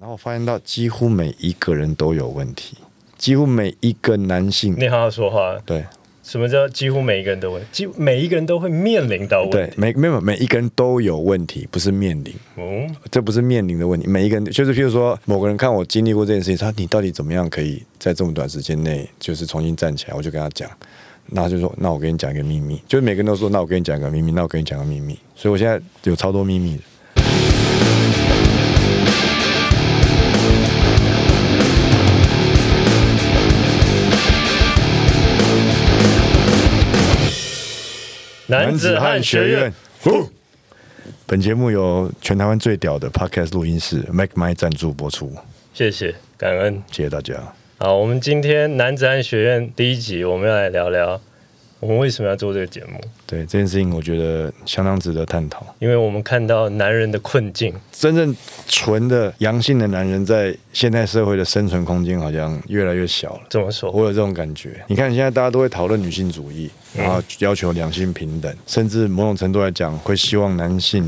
然后我发现到几乎每一个人都有问题，几乎每一个男性，你好好说话。对什么叫几乎每一个人都会？几乎每一个人都会面临到问对，题。每没有每一个人都有问题，不是面临，哦，这不是面临的问题，每一个人就是譬如说某个人看我经历过这件事情，他你到底怎么样可以在这么短时间内就是重新站起来？我就跟他讲，那他就说那我跟你讲一个秘密，就是每个人都说那我跟你讲一个秘密，那我跟你讲个秘密，所以我现在有超多秘密的。男子汉学院，呼本节目由全台湾最屌的 Podcast 录音室 Make My 赞助播出，谢谢，感恩。谢谢大家。好，我们今天男子汉学院第一集，我们要来聊聊我们为什么要做这个节目，对这件事情，我觉得相当值得探讨。因为我们看到男人的困境。真正纯的阳性的男人，在现代社会的生存空间好像越来越小了。怎么说，我有这种感觉。你看，现在大家都会讨论女性主义，然后要求两性平等，甚至某种程度来讲，会希望男性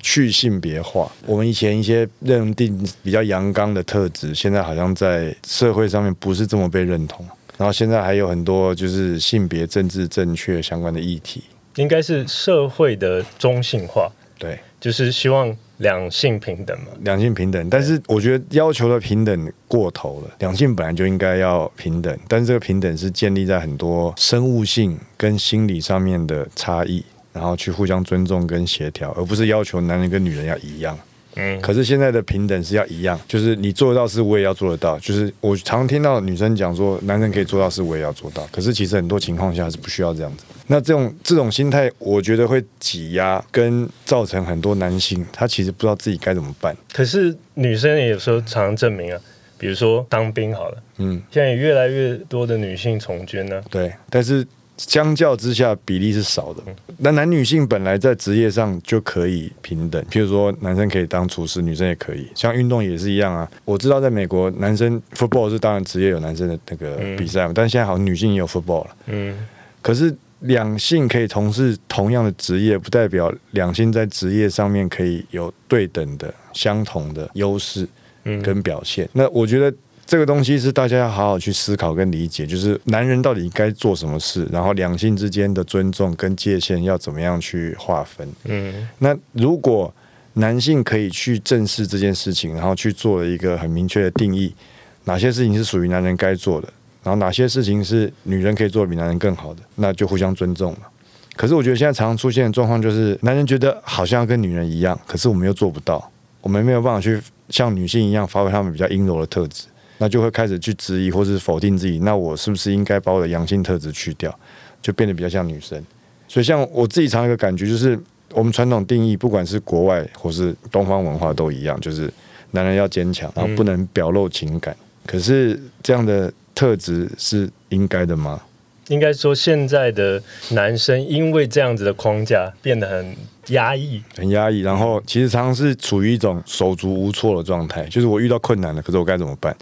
去性别化。我们以前一些认定比较阳刚的特质，现在好像在社会上面不是这么被认同。然后现在还有很多就是性别政治正确相关的议题。应该是社会的中性化，对，就是希望两性平等嘛。两性平等，但是我觉得要求的平等过头了。两性本来就应该要平等，但是这个平等是建立在很多生物性跟心理上面的差异，然后去互相尊重跟协调，而不是要求男人跟女人要一样。嗯，可是现在的平等是要一样，就是你做得到事，我也要做得到。就是我常听到女生讲说，男生可以做到事，我也要做到。可是其实很多情况下是不需要这样子。那这种这种心态，我觉得会挤压跟造成很多男性他其实不知道自己该怎么办。可是女生也有时候常常证明啊，比如说当兵好了，嗯，现在也越来越多的女性从军呢、对，但是相较之下比例是少的。那男女性本来在职业上就可以平等，譬如说男生可以当厨师，女生也可以。像运动也是一样啊。我知道在美国，男生 football 是当然职业有男生的那个比赛嘛，但现在好像女性也有 football 了。嗯，可是两性可以从事同样的职业，不代表两性在职业上面可以有对等的、相同的优势嗯跟表现。那我觉得这个东西是大家要好好去思考跟理解，就是男人到底该做什么事，然后两性之间的尊重跟界限要怎么样去划分。嗯那如果男性可以去正视这件事情，然后去做了一个很明确的定义，哪些事情是属于男人该做的，然后哪些事情是女人可以做的比男人更好的，那就互相尊重嘛。可是我觉得现在常常出现的状况就是，男人觉得好像要跟女人一样，可是我们又做不到，我们没有办法去像女性一样发挥他们比较阴柔的特质，那就会开始去质疑或是否定自己，那我是不是应该把我的阳性特质去掉，就变得比较像女生。所以像我自己常有一个感觉，就是我们传统定义，不管是国外或是东方文化都一样，就是男人要坚强，然后不能表露情感。可是这样的特质是应该的吗？应该说现在的男生因为这样子的框架变得很压抑。很压抑，然后其实常常是处于一种手足无措的状态，就是我遇到困难了，可是我该怎么办？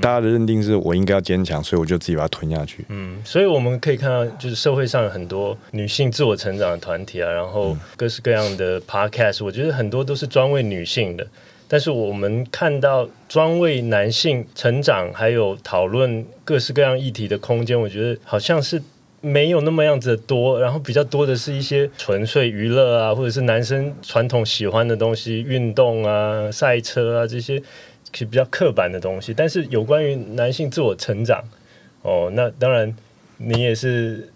大家的认定是我应该要坚强，所以我就自己把它吞下去。嗯，所以我们可以看到，就是社会上有很多女性自我成长的团体啊，然后各式各样的 podcast，我觉得很多都是专为女性的。但是我们看到专为男性成长还有讨论各式各样议题的空间，我觉得好像是没有那么样子的多，然后比较多的是一些纯粹娱乐啊，或者是男生传统喜欢的东西，运动啊、赛车啊这些是比较刻板的东西。但是有关于男性自我成长，哦，那当然你也是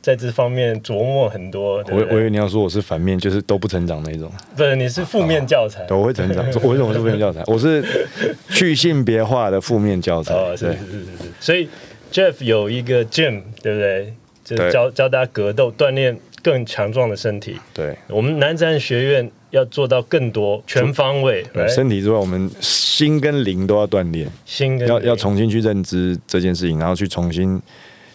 在这方面琢磨很多，对对？我我以为你要说我是反面，就是都不成长那一种。不是，你是负面教材。对我会成长，我为什么是负面教材？我是去性别化的负面教材。哦，是是是是是。所以 Jeff 有一个 gym，对不对？就是教教大家格斗，锻炼更强壮的身体。对，我们男子汉学院要做到更多全方位，对？身体之外，我们心跟灵都要锻炼，心跟要要重新去认知这件事情，然后去重新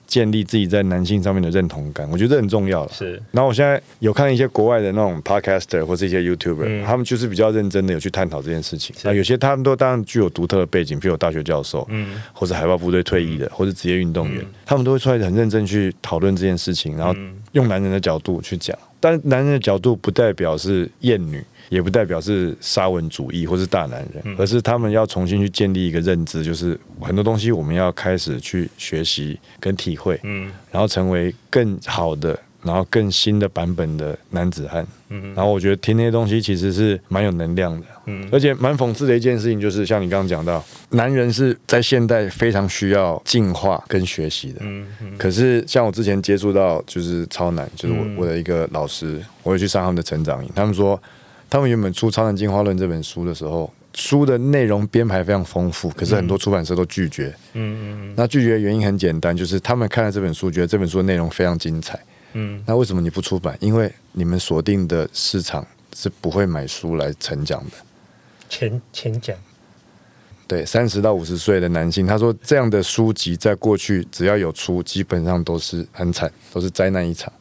建立自己在男性上面的认同感。我觉得这很重要了。是然后我现在有看一些国外的那种 podcaster 或是一些 YouTuber，、嗯他们就是比较认真的有去探讨这件事情。那有些他们都当然具有独特的背景，比如大学教授，嗯或者海豹部队退役的，或是职业运动员，他们都会出来很认真去讨论这件事情，然后嗯用男人的角度去讲。但男人的角度不代表是厌女，也不代表是沙文主义或是大男人，而是他们要重新去建立一个认知，就是很多东西我们要开始去学习跟体会，嗯。然后成为更好的，然后更新的版本的男子汉。嗯然后我觉得听那些东西其实是蛮有能量的，嗯而且蛮讽刺的一件事情，就是像你刚刚讲到，男人是在现代非常需要进化跟学习的。嗯嗯可是像我之前接触到就是超男，就是我、嗯我的一个老师，我也去上他们的成长营，他们说他们原本出《超男进化论》这本书的时候，书的内容编排非常丰富，可是很多出版社都拒绝。嗯嗯那拒绝的原因很简单，就是他们看了这本书，觉得这本书的内容非常精彩。嗯那为什么你不出版？因为你们锁定的市场是不会买书来成奖的。前前讲，对，三十到五十岁的男性，他说这样的书籍在过去只要有出，基本上都是很惨，都是灾难一场。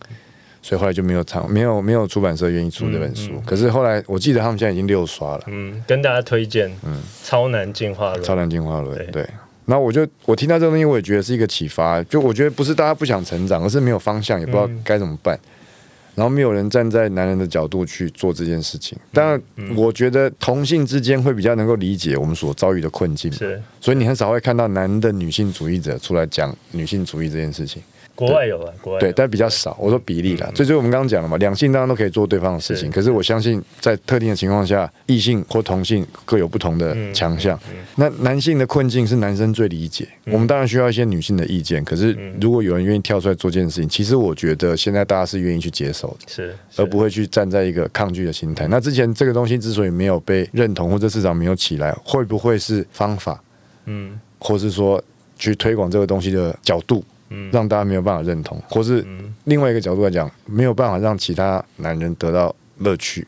所以后来就没有唱，没有没有出版社愿意出这本书。嗯嗯可是后来我记得他们现在已经六刷了，嗯，跟大家推荐，嗯超难进化论《超，难进化论》对对。然后我就我听到这个东西，我也觉得是一个启发。就我觉得不是大家不想成长，而是没有方向，也不知道嗯该怎么办。然后没有人站在男人的角度去做这件事情。当然，嗯我觉得同性之间会比较能够理解我们所遭遇的困境。是所以你很少会看到男的女性主义者出来讲女性主义这件事情，国外有啊，国外对，但比较少。我说比例啦，嗯所以就是我们刚刚讲了嘛，两性当然都可以做对方的事情，是可是我相信在特定的情况下，异性或同性各有不同的嗯强项。嗯那男性的困境是男生最理解，我们当然需要一些女性的意见，可是嗯如果有人愿意跳出来做这件事情，其实我觉得现在大家是愿意去接受的。是，而不会去站在一个抗拒的心态。那之前这个东西之所以没有被认同，或者市场没有起来，会不会是方法？嗯或是说去推广这个东西的角度，嗯让大家没有办法认同，或是嗯。另外一个角度来讲，没有办法让其他男人得到乐趣，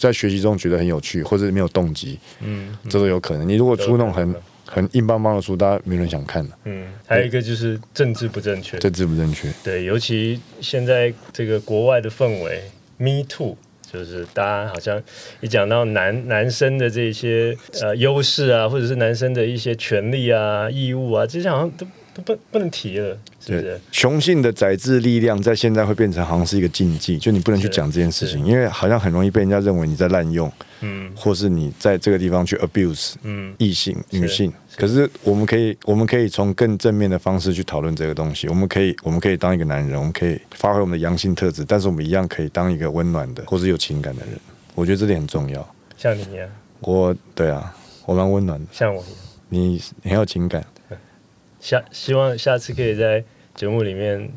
在学习中觉得很有趣，或者没有动机，嗯这都有可能。你如果出那种很很硬邦邦的书，大家没人想看。的，嗯，还有一个就是政治不正确，政治不正确？对，尤其现在这个国外的氛围，Me Too，就是大家好像一讲到男男生的这些呃优势啊，或者是男生的一些权利啊、义务啊，这些好像都都不不能提了，是不是？雄性的宰制力量在现在会变成好像是一个禁忌，就你不能去讲这件事情，因为好像很容易被人家认为你在滥用，嗯或是你在这个地方去 abuse 嗯异性、女性。可是我们可以，我们可以从更正面的方式去讨论这个东西。我们可以，我们可以当一个男人，我们可以发挥我们的阳性特质，但是我们一样可以当一个温暖的或是有情感的人。我觉得这点很重要。像你一样，我对啊，我蛮温暖的，像我一样。你你很有情感。下希望下次可以在节目里面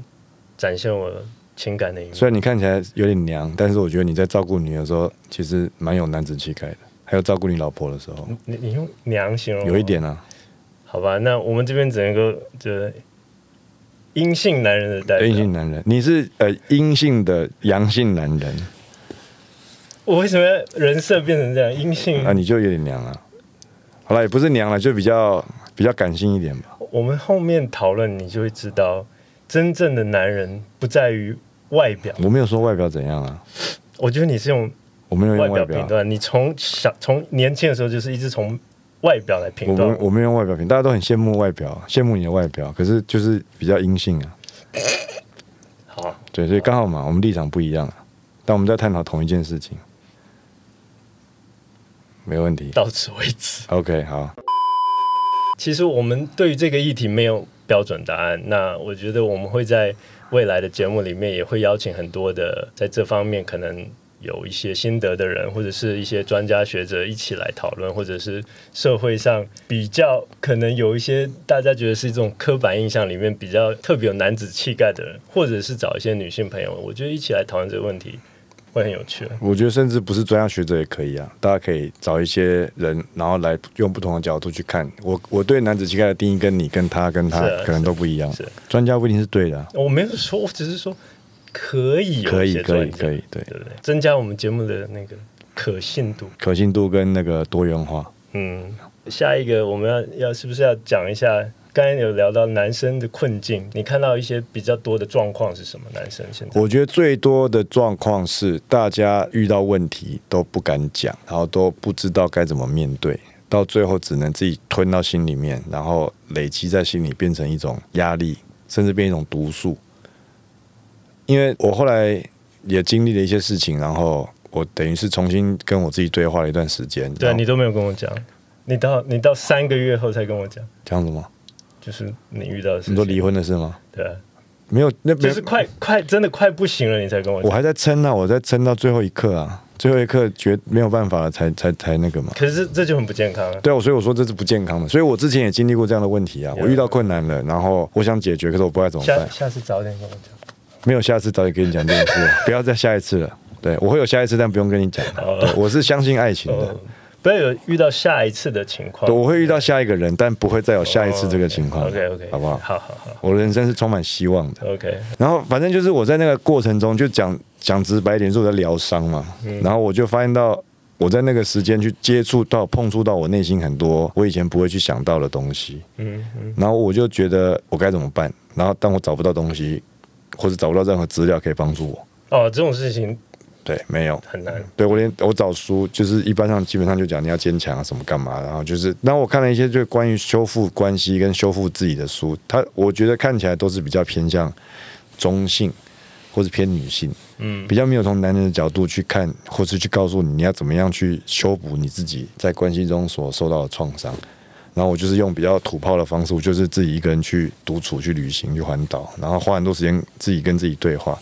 展现我情感的一面。虽然你看起来有点娘，但是我觉得你在照顾女儿的时候，其实蛮有男子气概的。还有照顾你老婆的时候，你你用娘形容有一点啊，好吧？那我们这边只能够这阴性男人的代表。阴性男人，你是呃阴性的阳性男人，我为什么要人设变成这样？阴性？那、你就有点娘了。好了，也不是娘了，就比较比较感性一点吧。我们后面讨论，你就会知道，真正的男人不在于外表。我没有说外表怎样啊，我觉得你是用我没有外用外表，评断，你从小从年轻的时候就是一直从外表来评断我我我没有用外表评，大家都很羡慕外表，羡慕你的外表，可是就是比较阴性啊。好，对，所以刚好嘛，我们立场不一样啊，但我们在探讨同一件事情，没问题。到此为止。OK，好，其实我们对于这个议题没有标准答案，那我觉得我们会在未来的节目里面也会邀请很多的在这方面可能有一些心得的人，或者是一些专家学者一起来讨论，或者是社会上比较可能有一些大家觉得是一种刻板印象里面比较特别有男子气概的人，或者是找一些女性朋友，我觉得一起来讨论这个问题。会很有趣。我觉得甚至不是专家学者也可以啊，大家可以找一些人，然后来用不同的角度去看。我我对男子气概的定义跟你跟他跟他可能都不一样是，专家不一定是对的啊、我没有说，我只是说可以可以可以可以，对，对不对？增加我们节目的那个可信度。可信度跟那个多元化。嗯，下一个我们要要是不是要讲一下？刚才有聊到男生的困境，你看到一些比较多的状况是什么？男生现在我觉得最多的状况是大家遇到问题都不敢讲，然后都不知道该怎么面对，到最后只能自己吞到心里面，然后累积在心里变成一种压力，甚至变一种毒素。因为我后来也经历了一些事情，然后我等于是重新跟我自己对话了一段时间。对啊，你都没有跟我讲，你到你到三个月后才跟我讲，这样子吗？就是你遇到的事情。你说离婚的事吗？对啊，没有，那没有就是快快真的快不行了，你才跟我讲。我还在撑啊，我在撑到最后一刻啊，最后一刻觉没有办法了，才才才那个嘛。可是这就很不健康了。对啊，所以我说这是不健康的。所以我之前也经历过这样的问题啊，我遇到困难了，然后我想解决，可是我不知道怎么办。下下次早点跟我讲。没有下次早点跟你讲这件事了，不要再下一次了。对我会有下一次，但不用跟你讲。对我是相信爱情的哦，不要有遇到下一次的情况对。我会遇到下一个人，但不会再有下一次这个情况。OK OK，好不好？好好好我的人生是充满希望的。OK。然后反正就是我在那个过程中，就讲讲直白一点，是我在疗伤嘛。然后我就发现到，我在那个时间去接触到、碰触到我内心很多我以前不会去想到的东西。嗯嗯然后我就觉得我该怎么办。然后当我找不到东西，或者找不到任何资料可以帮助我，哦，这种事情对，没有。很难。对我连我找书，就是一般上基本上就讲你要坚强啊，什么干嘛，然后就是，那我看了一些就关于修复关系跟修复自己的书，它我觉得看起来都是比较偏向中性或是偏女性，嗯比较没有从男人的角度去看，或是去告诉你你要怎么样去修补你自己在关系中所受到的创伤。然后我就是用比较土炮的方式，我就是自己一个人去独处、去旅行、去环岛，然后花很多时间自己跟自己对话，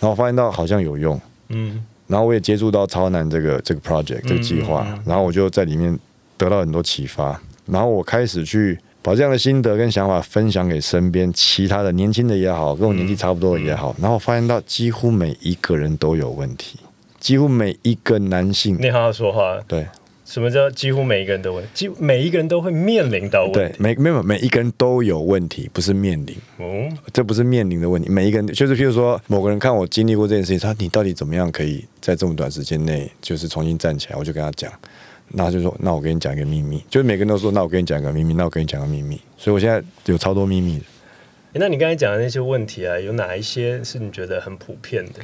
然后发现到好像有用，嗯。然后我也接触到超男这个这个 project 这个计划，然后我就在里面得到很多启发，然后我开始去把这样的心得跟想法分享给身边其他的年轻的也好，跟我年纪差不多的也好，然后我发现到几乎每一个人都有问题，几乎每一个男性你好好说话。对什么叫几乎每一个人都会？几乎每一个人都会面临到问题。对每没有每一个人都有问题，不是面临。哦这不是面临的问题，每一个人就是，譬如说，某个人看我经历过这件事情，他你到底怎么样可以在这么短时间内就是重新站起来？我就跟他讲，那他就说，那我跟你讲一个秘密，就是每个人都说，那我跟你讲一个秘密，那我跟你讲个秘密，所以我现在有超多秘密的。那你刚才讲的那些问题啊，有哪一些是你觉得很普遍的？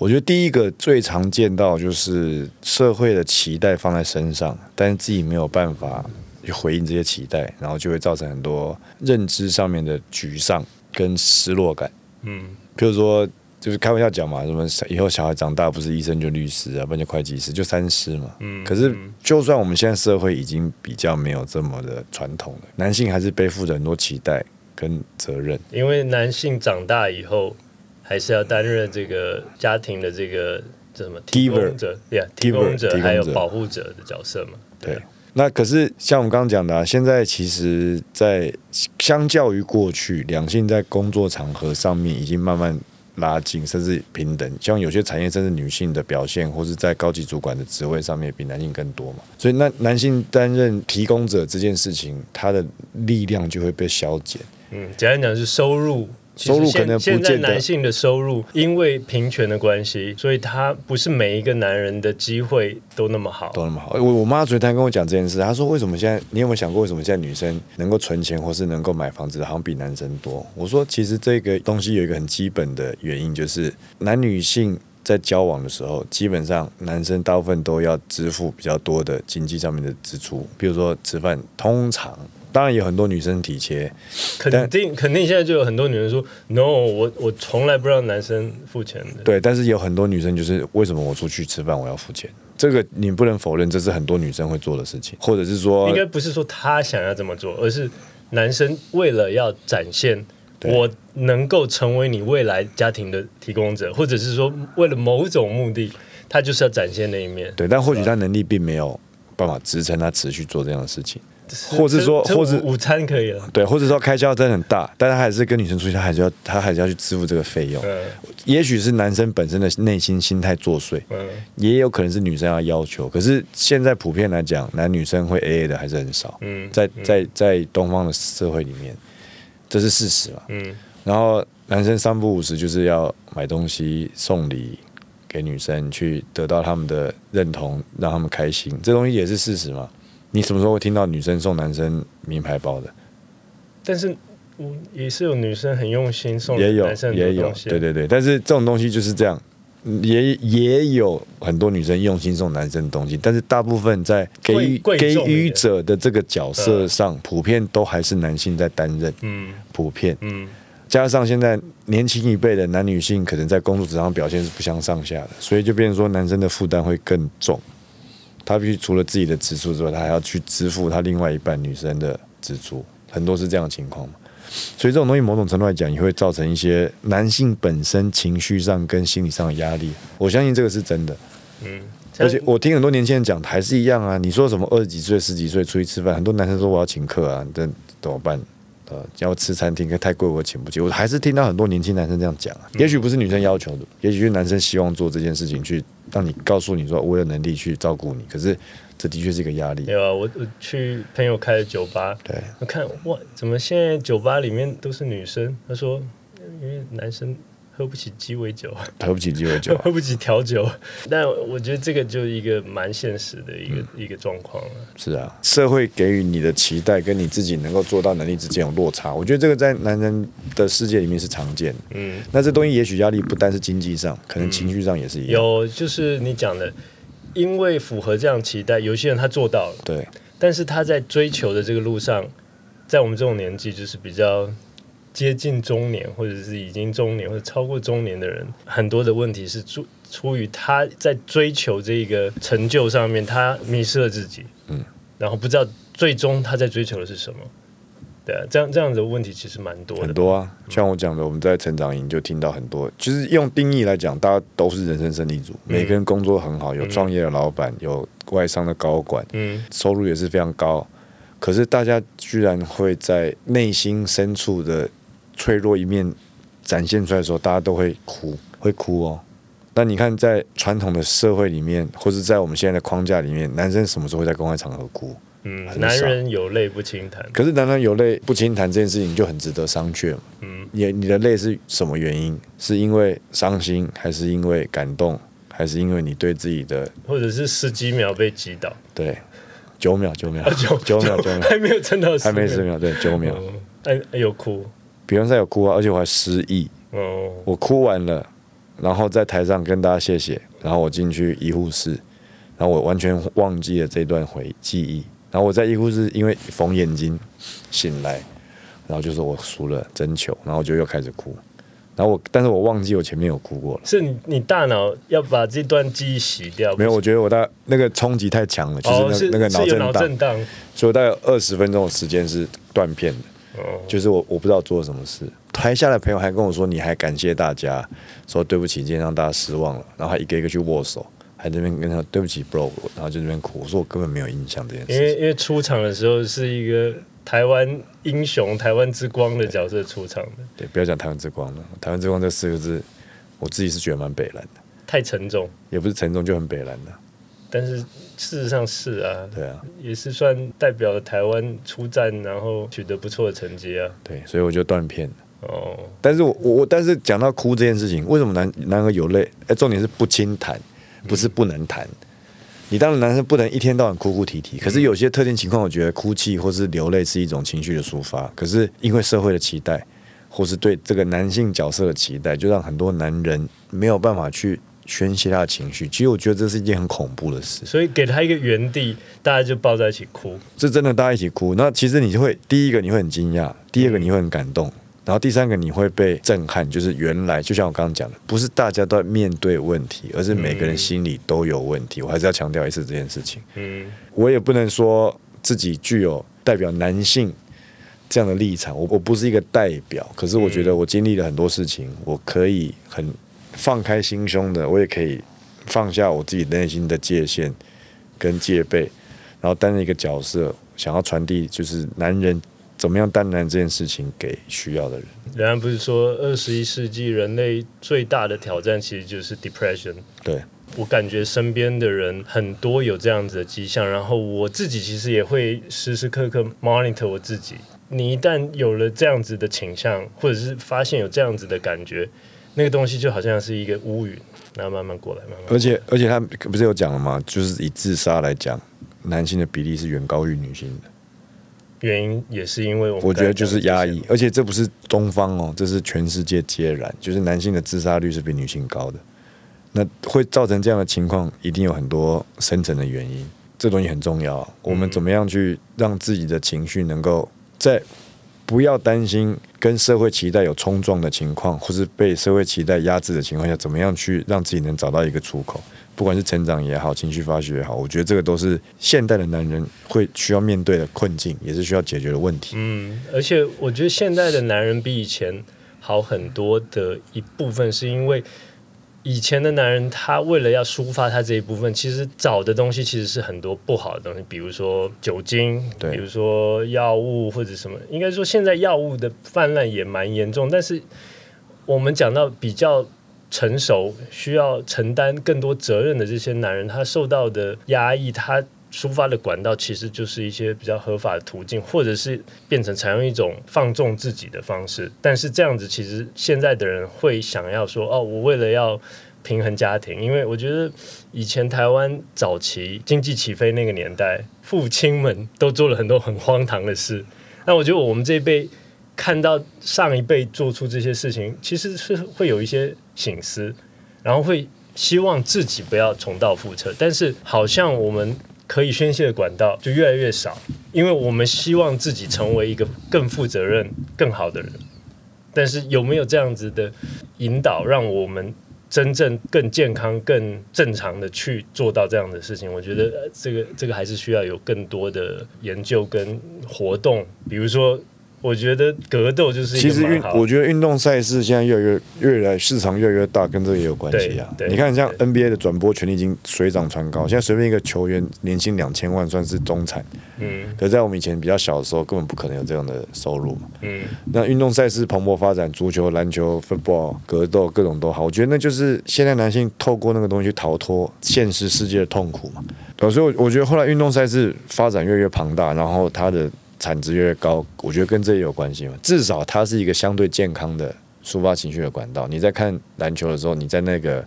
我觉得第一个最常见到就是社会的期待放在身上，但是自己没有办法去回应这些期待，然后就会造成很多认知上面的沮丧跟失落感。嗯譬如说，就是开玩笑讲嘛，什么以后小孩长大不是医生就律师啊，不然就会计师，就三师嘛。嗯可是嗯，就算我们现在社会已经比较没有这么的传统了，男性还是背负着很多期待跟责任。因为男性长大以后，还是要担任这个家庭的这个这什么提供者，对啊，提供者还有保护者的角色嘛。对啊，那可是像我们刚刚讲的、啊，现在其实，在相较于过去，两性在工作场合上面已经慢慢拉近，甚至平等。像有些产业，甚至女性的表现，或是在高级主管的职位上面比男性更多嘛。所以，那男性担任提供者这件事情，他的力量就会被消减。嗯，简单讲是收入。收入可能不现在见得男性的收入，因为平权的关系，所以他不是每一个男人的机会都那么好。都那么好。我我妈昨天跟我讲这件事，她说为什么现在你有没有想过，为什么现在女生能够存钱或是能够买房子，好像比男生多？我说其实这个东西有一个很基本的原因，就是男女性在交往的时候，基本上男生大部分都要支付比较多的经济上面的支出，比如说吃饭，通常。当然有很多女生体贴，肯定肯定，现在就有很多女人说，no，我我从来不让男生付钱的。对，但是有很多女生就是为什么我出去吃饭我要付钱？这个你不能否认，这是很多女生会做的事情，或者是说应该不是说她想要这么做，而是男生为了要展现我能够成为你未来家庭的提供者，或者是说为了某种目的，他就是要展现那一面。对，但或许他能力并没有办法支撑他持续做这样的事情，或是说或是午午餐可以了。对，或者说开销真的很大，但他还是跟女生出去，他还是要他还是要去支付这个费用。嗯也许是男生本身的内心心态作祟，嗯，也有可能是女生要要求。可是现在普遍来讲，男女生会 A A 的还是很少，嗯在在在东方的社会里面，这是事实嘛。嗯然后男生三不五时就是要买东西送礼给女生，去得到他们的认同，让他们开心，这东西也是事实嘛。你什么时候会听到女生送男生名牌包的？但是我也是有女生很用心送也有男生很也有对对对。但是这种东西就是这样，也也有很多女生用心送男生的东西，但是大部分在给予给予者的这个角色上，普遍都还是男性在担任，嗯普遍。嗯加上现在年轻一辈的男女性可能在工作职场表现是不相上下的，所以就变成说男生的负担会更重。他必须除了自己的支出之外，他还要去支付他另外一半女生的支出，很多是这样的情况嘛。所以这种东西某种程度来讲，也会造成一些男性本身情绪上跟心理上的压力。我相信这个是真的。嗯，而且我听很多年轻人讲，还是一样啊。你说什么二十几岁、十几岁出去吃饭，很多男生说我要请客啊，这怎么办？呃，要吃餐厅，可太贵，我请不起。我还是听到很多年轻男生这样讲啊。也许不是女生要求的，也许是男生希望做这件事情，去让你告诉你说我有能力去照顾你。可是这的确是一个压力。有啊，我我去朋友开的酒吧，对，我看哇，怎么现在酒吧里面都是女生？他说，因为男生喝不起鸡尾酒，喝不起鸡尾酒啊、喝不起调酒。但我觉得这个就是一个蛮现实的一个、嗯一个状况了。是啊，社会给予你的期待跟你自己能够做到能力之间有落差。我觉得这个在男人的世界里面是常见的。嗯，那这东西也许压力不单是经济上，可能情绪上也是一样。有就是你讲的，因为符合这样期待，有些人他做到了，对，但是他在追求的这个路上，在我们这种年纪，就是比较接近中年，或者是已经中年或者超过中年的人，很多的问题是出出于他在追求这个成就上面，他迷失了自己，嗯，然后不知道最终他在追求的是什么。对啊，这样这样的问题其实蛮多的。很多啊，像我讲的，我们在成长营就听到很多，就是用定义来讲，大家都是人生胜利组，每个人工作很好，有创业的老板，有外商的高管，嗯。收入也是非常高，可是大家居然会在内心深处的脆弱一面展现出来的时候，大家都会哭，会哭哦。那你看，在传统的社会里面，或是在我们现在的框架里面，男生什么时候会在公开场合哭？嗯，男人有泪不轻弹。可是男人有泪不轻弹这件事情就很值得商榷嘛。嗯，你你的泪是什么原因？是因为伤心，还是因为感动，还是因为你对自己的或者是十几秒被击倒，对九秒九秒九九秒九秒还没有撑到还没十十秒对九秒？哎有哭，比方说有哭啊，而且我还失忆，哦，我哭完了，然后在台上跟大家谢谢，然后我进去医护室，然后我完全忘记了这段回记忆，然后我在医护室因为缝眼睛醒来，然后就说我输了真球，然后我就又开始哭，然后我但是我忘记我前面有哭过了。是你你大脑要把这段记忆洗掉，没有，我觉得我大那个冲击太强了，就是是那、那个脑震荡，所以我大概有二十分钟的时间是断片的，哦，就是我我不知道做了什么事。台下的朋友还跟我说，你还感谢大家，说对不起，今天让大家失望了，然后还一个一个去握手，还在那边跟他对不起，bro，然后就在那边哭。我说我根本没有印象这件事因为。因为出场的时候是一个台湾英雄、台湾之光的角色出场的，对，不要讲台湾之光了，台湾之光这四个字，我自己是觉得蛮北蓝的，太沉重，也不是沉重，就很北蓝的。但是事实上是啊，对啊，也是算代表了台湾出战，然后取得不错的成绩啊，对，所以我就断片了。哦，但是我我我，但是讲到哭这件事情，为什么男男儿有泪？哎，重点是不轻弹，不是不能弹。你当然男生不能一天到晚哭哭啼啼，可是有些特定情况，我觉得哭泣或是流泪是一种情绪的抒发。可是因为社会的期待，或是对这个男性角色的期待，就让很多男人没有办法去宣泄他的情绪。其实我觉得这是一件很恐怖的事。所以给他一个原地，大家就抱在一起哭，这真的大家一起哭。那其实你就会第一个你会很惊讶，第二个你会很感动，然后第三个你会被震撼，就是原来就像我刚刚讲的，不是大家都在面对问题，而是每个人心里都有问题。我还是要强调一次这件事情。嗯我也不能说自己具有代表男性这样的立场，我我不是一个代表，可是我觉得我经历了很多事情，我可以很放开心胸的，我也可以放下我自己内心的界限跟戒备，然后担任一个角色，想要传递就是男人怎么样担当这件事情给需要的人。人家不是说二十一世纪人类最大的挑战其实就是 depression。对，我感觉身边的人很多有这样子的迹象，然后我自己其实也会时时刻刻 monitor 我自己。你一旦有了这样子的倾向，或者是发现有这样子的感觉，那个东西就好像是一个乌云，然后慢慢过来，慢慢。而且而且他不是有讲了吗？就是以自杀来讲，男性的比例是远高于女性的。原因也是因为我我觉得就是压抑而且这不是东方哦，这是全世界皆然，就是男性的自杀率是比女性高的。那会造成这样的情况，一定有很多深层的原因，这东西很重要啊。我们怎么样去让自己的情绪能够在不要担心跟社会期待有冲撞的情况，或是被社会期待压制的情况下，怎么样去让自己能找到一个出口。不管是成长也好，情绪发泄也好，我觉得这个都是现代的男人会需要面对的困境，也是需要解决的问题。嗯，而且我觉得现在的男人比以前好很多的一部分，是因为以前的男人他为了要抒发他这一部分，其实找的东西其实是很多不好的东西，比如说酒精，对比如说药物或者什么。应该说现在药物的泛滥也蛮严重，但是我们讲到比较。成熟需要承担更多责任的这些男人，他受到的压抑，他抒发的管道其实就是一些比较合法的途径，或者是变成采用一种放纵自己的方式。但是这样子，其实现在的人会想要说：“哦，我为了要平衡家庭，因为我觉得以前台湾早期经济起飞那个年代，父亲们都做了很多很荒唐的事。那我觉得我们这一辈看到上一辈做出这些事情，其实是会有一些醒思，然后会希望自己不要重蹈覆辙。但是好像我们可以宣泄的管道就越来越少，因为我们希望自己成为一个更负责任、更好的人。但是有没有这样子的引导，让我们真正更健康、更正常的去做到这样的事情？我觉得这个这个还是需要有更多的研究跟活动，比如说。我觉得格斗就是其实运，我觉得运动赛事现在越来越越来市场越来越大，跟这个也有关系啊。你看像 NBA 的转播权利金水涨船高，现在随便一个球员年薪两千万算是中产，嗯可在我们以前比较小的时候，根本不可能有这样的收入嘛。嗯那运动赛事蓬勃发展，足球、篮球、football、格斗各种都好，我觉得那就是现在男性透过那个东西去逃脱现实世界的痛苦嘛。所以我我觉得后来运动赛事发展越来越庞大，然后它的产值越来越高，我觉得跟这也有关系嘛。至少它是一个相对健康的抒发情绪的管道。你在看篮球的时候，你在那个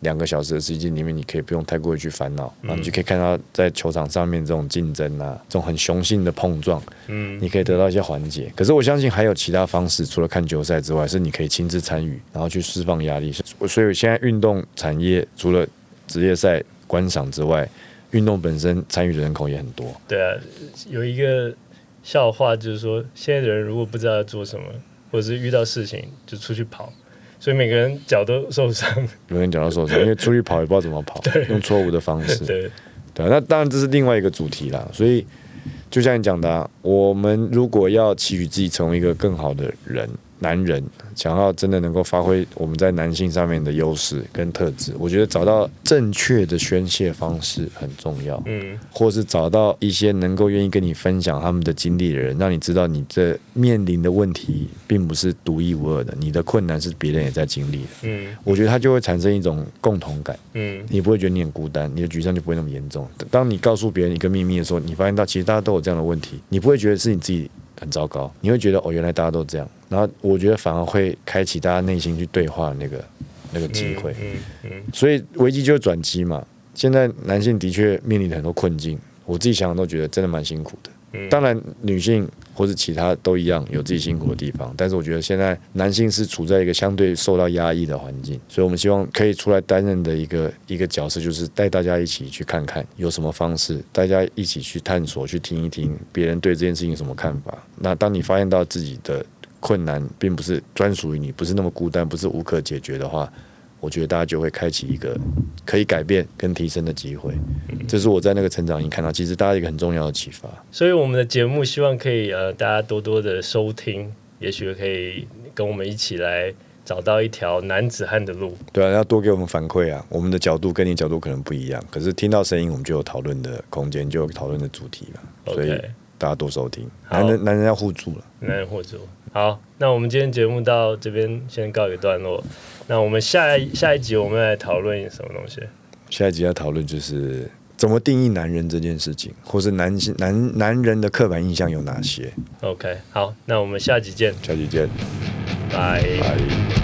两个小时的时间里面，你可以不用太过于去烦恼，然后你就可以看到在球场上面这种竞争啊，这种很雄性的碰撞，嗯你可以得到一些缓解。可是我相信还有其他方式，除了看球赛之外，是你可以亲自参与，然后去释放压力。所以现在运动产业除了职业赛观赏之外，运动本身参与的人口也很多。对啊，有一个笑话就是说，现在的人如果不知道要做什么，或者是遇到事情就出去跑，所以每个人脚都受伤。每个人脚都受伤，因为出去跑也不知道怎么跑，用错误的方式。对，对啊，那当然这是另外一个主题啦。所以就像你讲的、啊，我们如果要期许自己成为一个更好的人，男人，想要真的能够发挥我们在男性上面的优势跟特质，我觉得找到正确的宣泄方式很重要。嗯或是找到一些能够愿意跟你分享他们的经历的人，让你知道你这面临的问题并不是独一无二的，你的困难是别人也在经历的。嗯我觉得他就会产生一种共同感，嗯你不会觉得你很孤单，你的沮丧就不会那么严重。当你告诉别人一个秘密的时候，你发现到其实大家都有这样的问题，你不会觉得是你自己很糟糕，你会觉得哦，原来大家都这样。然后我觉得反而会开启大家内心去对话的那个那个机会。嗯嗯所以危机就是转机嘛。现在男性的确面临很多困境，我自己想想都觉得真的蛮辛苦的。嗯当然，女性或是其他都一样有自己辛苦的地方，但是我觉得现在男性是处在一个相对受到压抑的环境，所以我们希望可以出来担任的一个一个角色，就是带大家一起去看看有什么方式，大家一起去探索，去听一听别人对这件事情有什么看法。那当你发现到自己的困难并不是专属于你，不是那么孤单，不是无可解决的话，我觉得大家就会开启一个可以改变跟提升的机会。这是我在那个成长营看到，其实大家一个很重要的启发。所以我们的节目希望可以呃大家多多的收听，也许可以跟我们一起来找到一条男子汉的路。对啊，要多给我们反馈啊！我们的角度跟你角度可能不一样，可是听到声音，我们就有讨论的空间，就有讨论的主题了。所以大家多收听，男人男人要互助了。男人互助好，那我们今天节目到这边先告一个段落。那我们下一下一集我们来讨论什么东西？下一集要讨论就是怎么定义男人这件事情，或是男性男男人的刻板印象有哪些？OK，好，那我们下集见，下集见，拜。拜。